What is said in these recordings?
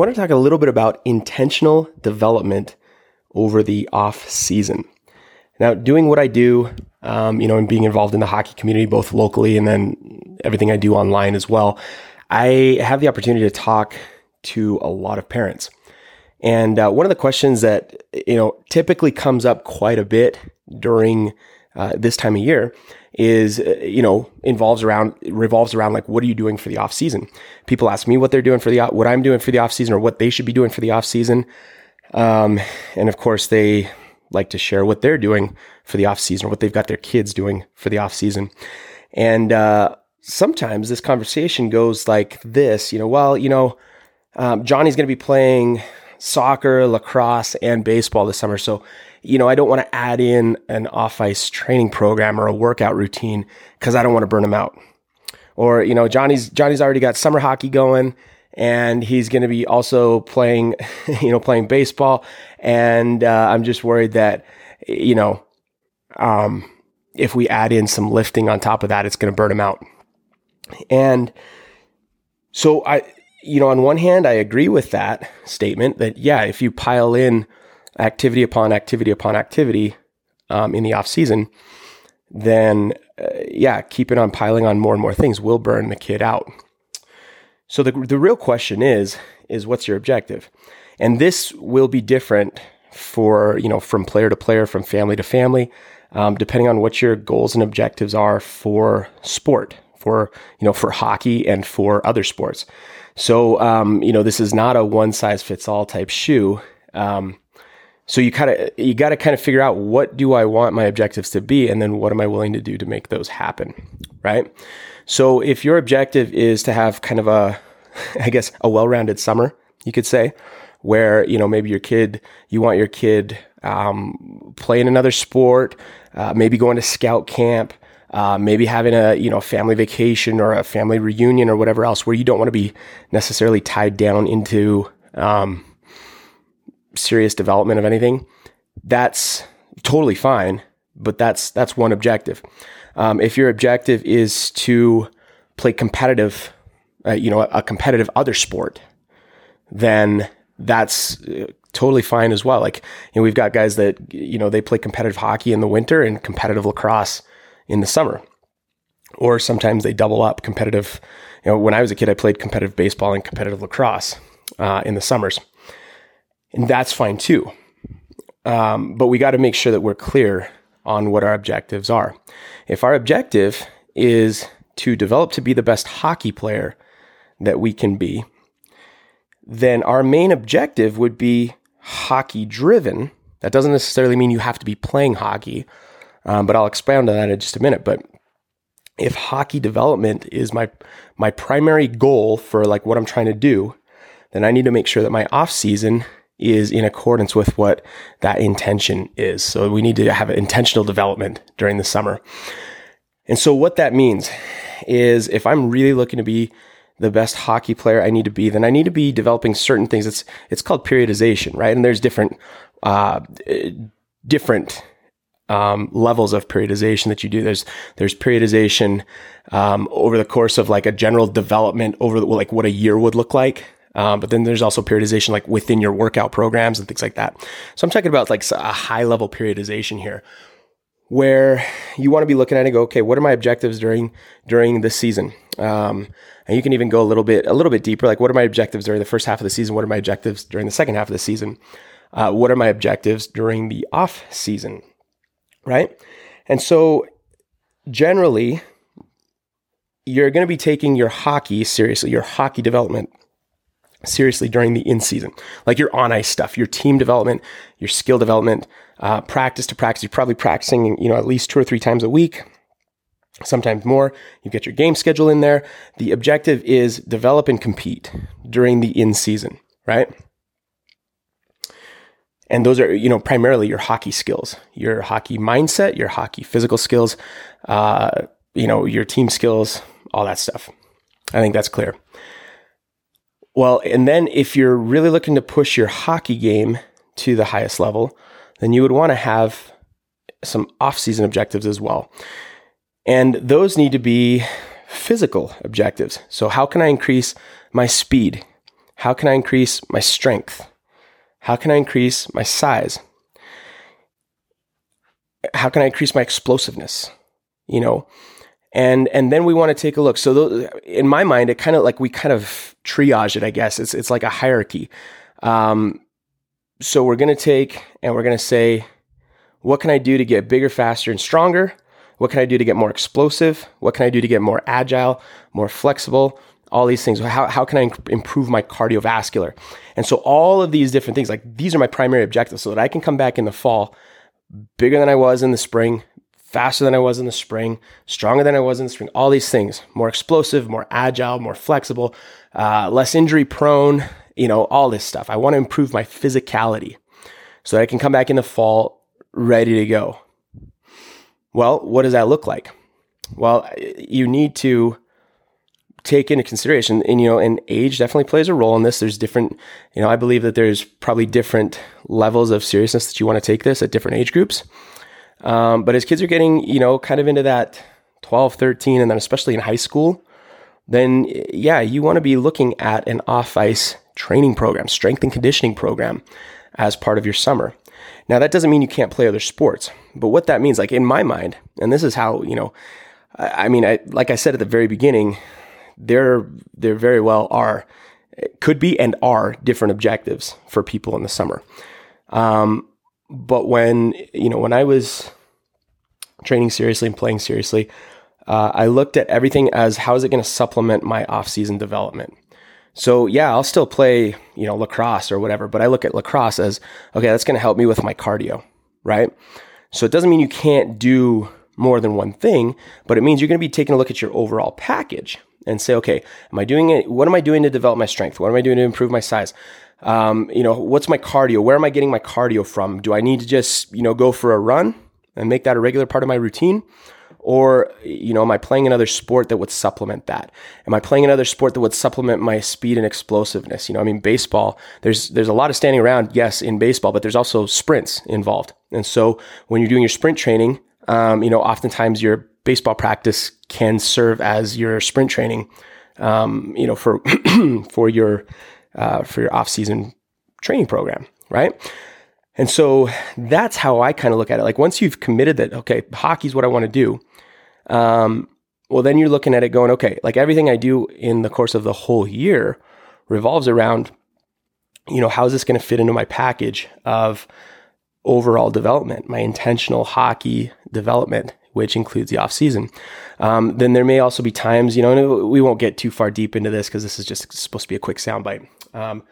want to talk a little bit about intentional development over the off season. Now, doing what I do, um, you know, and being involved in the hockey community, both locally and then everything I do online as well, I have the opportunity to talk to a lot of parents. And uh, one of the questions that you know typically comes up quite a bit during uh, this time of year is uh, you know involves around revolves around like what are you doing for the off season? People ask me what they're doing for the what i'm doing for the off season or what they should be doing for the off season. Um, and of course they like to share what they're doing for the off season or what they've got their kids doing for the off season. And uh, sometimes this conversation goes like this you know well you know um, johnny's going to be playing soccer lacrosse and baseball this summer so you know, I don't want to add in an off ice training program or a workout routine because I don't want to burn them out. Or, you know, Johnny's, Johnny's already got summer hockey going and he's going to be also playing, you know, playing baseball. And uh, I'm just worried that, you know, um, if we add in some lifting on top of that, it's going to burn him out. And so I, you know, on one hand, I agree with that statement that, yeah, if you pile in activity upon activity upon activity um, in the off season, then uh, yeah, keeping on piling on more and more things will burn the kid out. So the the real question is is what's your objective, and this will be different for you know from player to player, from family to family, um, depending on what your goals and objectives are for sport, for you know for hockey and for other sports. So um, you know this is not a one size fits all type shoe. Um, so you kind of you got to kind of figure out what do I want my objectives to be, and then what am I willing to do to make those happen, right? So if your objective is to have kind of a, I guess, a well-rounded summer, you could say, where you know maybe your kid, you want your kid um, playing another sport, uh, maybe going to scout camp, uh, maybe having a you know family vacation or a family reunion or whatever else, where you don't want to be necessarily tied down into um, serious development of anything, that's totally fine. But that's that's one objective. Um, if your objective is to play competitive, uh, you know, a, competitive other sport, then that's uh, totally fine as well. Like, you know, we've got guys that you know they play competitive hockey in the winter and competitive lacrosse in the summer, or sometimes they double up competitive. You know, when I was a kid, I played competitive baseball and competitive lacrosse uh, in the summers. And that's fine too. Um, but we got to make sure that we're clear on what our objectives are. If our objective is to develop to be the best hockey player that we can be, then our main objective would be hockey driven. That doesn't necessarily mean you have to be playing hockey, um, but I'll expound on that in just a minute. But if hockey development is my my primary goal for like what I'm trying to do, then I need to make sure that my off season is in accordance with what that intention is. So we need to have intentional development during the summer. And so what that means is if I'm really looking to be the best hockey player I need to be, then I need to be developing certain things. It's it's called periodization, right? And there's different uh, different um, levels of periodization that you do. There's there's periodization um, over the course of like a general development over the, like what a year would look like. Um, but then there's also periodization like within your workout programs and things like that. So I'm talking about like a high level periodization here where you want to be looking at it and go, okay, what are my objectives during, during the season? Um, and you can even go a little bit, a little bit deeper. Like what are my objectives during the first half of the season? What are my objectives during the second half of the season? Uh, what are my objectives during the off season? Right. And so generally, you're going to be taking your hockey seriously, your hockey development seriously during the in season, like your on ice stuff, your team development, your skill development, uh, practice to practice. You're probably practicing, you know, at least two or three times a week, sometimes more. You get your game schedule in there. The objective is develop and compete during the in season, right? And those are, you know, primarily your hockey skills, your hockey mindset, your hockey physical skills, uh, you know, your team skills, all that stuff. I think that's clear. Well, and then if you're really looking to push your hockey game to the highest level, then you would want to have some off-season objectives as well. And those need to be physical objectives. So how can I increase my speed? How can I increase my strength? How can I increase my size? How can I increase my explosiveness? You know, and and then we want to take a look. So those, in my mind, it kind of like we kind of triage it. I guess it's it's like a hierarchy. Um, so we're to take and we're to say, what can I do to get bigger, faster, and stronger? What can I do to get more explosive? What can I do to get more agile, more flexible? All these things. How, how can I improve my cardiovascular? And so all of these different things, like these are my primary objectives so that I can come back in the fall bigger than I was in the spring, faster than I was in the spring, stronger than I was in the spring, all these things, more explosive, more agile, more flexible, uh, less injury prone, you know, all this stuff. I want to improve my physicality so that I can come back in the fall ready to go. Well, what does that look like? Well, you need to take into consideration and you know and age definitely plays a role in this. There's different you know i believe that there's probably different levels of seriousness that you want to take this at different age groups. Um, but as kids are getting you know kind of into that 12 13 and then especially in high school then yeah you want to be looking at an off ice training program strength and conditioning program as part of your summer. Now that doesn't mean you can't play other sports but what that means like in my mind and this is how you know I mean, I, like I said at the very beginning, there there very well are could be and are different objectives for people in the summer. Um, but when you know when I was training seriously and playing seriously, uh, I looked at everything as how is it going to supplement my off-season development. So yeah, I'll still play you know lacrosse or whatever, but I look at lacrosse as okay, that's going to help me with my cardio, right? So it doesn't mean you can't do more than one thing, but it means you're going to be taking a look at your overall package and say, okay, am I doing it? What am I doing to develop my strength? What am I doing to improve my size? Um, you know, what's my cardio? Where am I getting my cardio from? Do I need to just, you know, go for a run and make that a regular part of my routine? Or, you know, am I playing another sport that would supplement that? Am I playing another sport that would supplement my speed and explosiveness? You know, I mean, baseball, there's, there's a lot of standing around, yes, in baseball, but there's also sprints involved. And so when you're doing your sprint training, um, you know, oftentimes your baseball practice can serve as your sprint training, um, you know, for for your uh, for your off season training program, right? And so that's how I kind of look at it. Like once you've committed that, okay, hockey's what I want to do. Um, well, then you're looking at it going, okay, like everything I do in the course of the whole year revolves around, you know, how is this going to fit into my package of overall development, my intentional hockey development which includes the off season. Um, then there may also be times, you know, we won't get too far deep into this because this is just supposed to be a quick soundbite. Um,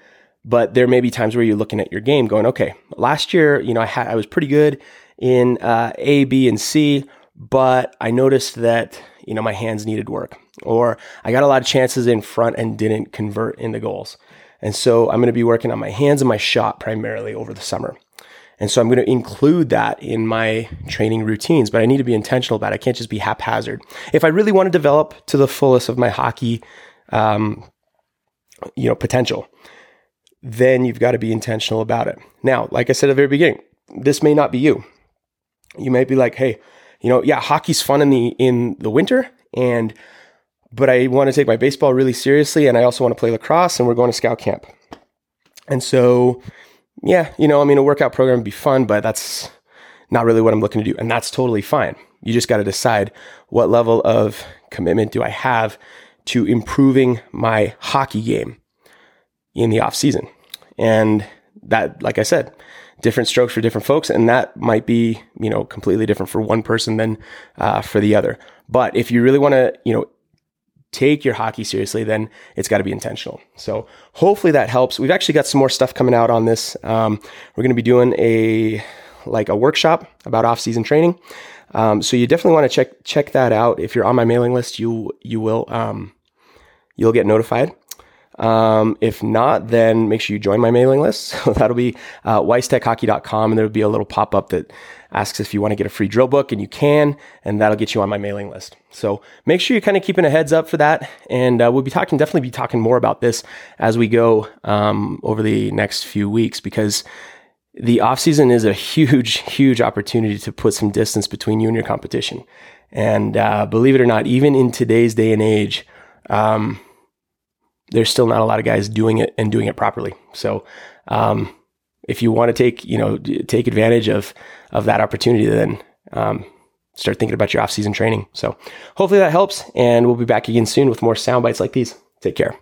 but there may be times where you're looking at your game going, okay, last year, you know, I had, I was pretty good in uh, A, B, and C, but I noticed that, you know, my hands needed work or I got a lot of chances in front and didn't convert into goals. And so I'm going to be working on my hands and my shot primarily over the summer. And so I'm going to include that in my training routines, but I need to be intentional about it. I can't just be haphazard. If I really want to develop to the fullest of my hockey, um, you know, potential, then you've got to be intentional about it. Now, like I said at the very beginning, this may not be you. You might be like, hey, you know, yeah, hockey's fun in the in the winter, and but I want to take my baseball really seriously, and I also want to play lacrosse, and we're going to scout camp. And so yeah, you know, I mean, a workout program would be fun, but that's not really what I'm looking to do. And that's totally fine. You just got to decide what level of commitment do I have to improving my hockey game in the off season. And that, like I said, different strokes for different folks. And that might be, you know, completely different for one person than uh, for the other. But if you really want to, you know, take your hockey seriously, then it's got to be intentional. So hopefully that helps. We've actually got some more stuff coming out on this. Um, we're going to be doing a like a workshop about off-season training. Um, so you definitely want to check check that out. If you're on my mailing list, you you will um, you'll get notified. Um, if not, then make sure you join my mailing list. So that'll be uh, weisstechhockey.com, and there'll be a little pop up that asks if you want to get a free drill book, and you can, and that'll get you on my mailing list. So make sure you're kind of keeping a heads up for that, and uh, we'll be talking, definitely be talking more about this as we go um, over the next few weeks because the off season is a huge, huge opportunity to put some distance between you and your competition. And uh, believe it or not, even in today's day and age, um, there's still not a lot of guys doing it and doing it properly. So, um, if you want to take, you know, take advantage of, of that opportunity, then, um, start thinking about your off season training. So hopefully that helps. And we'll be back again soon with more sound bites like these. Take care.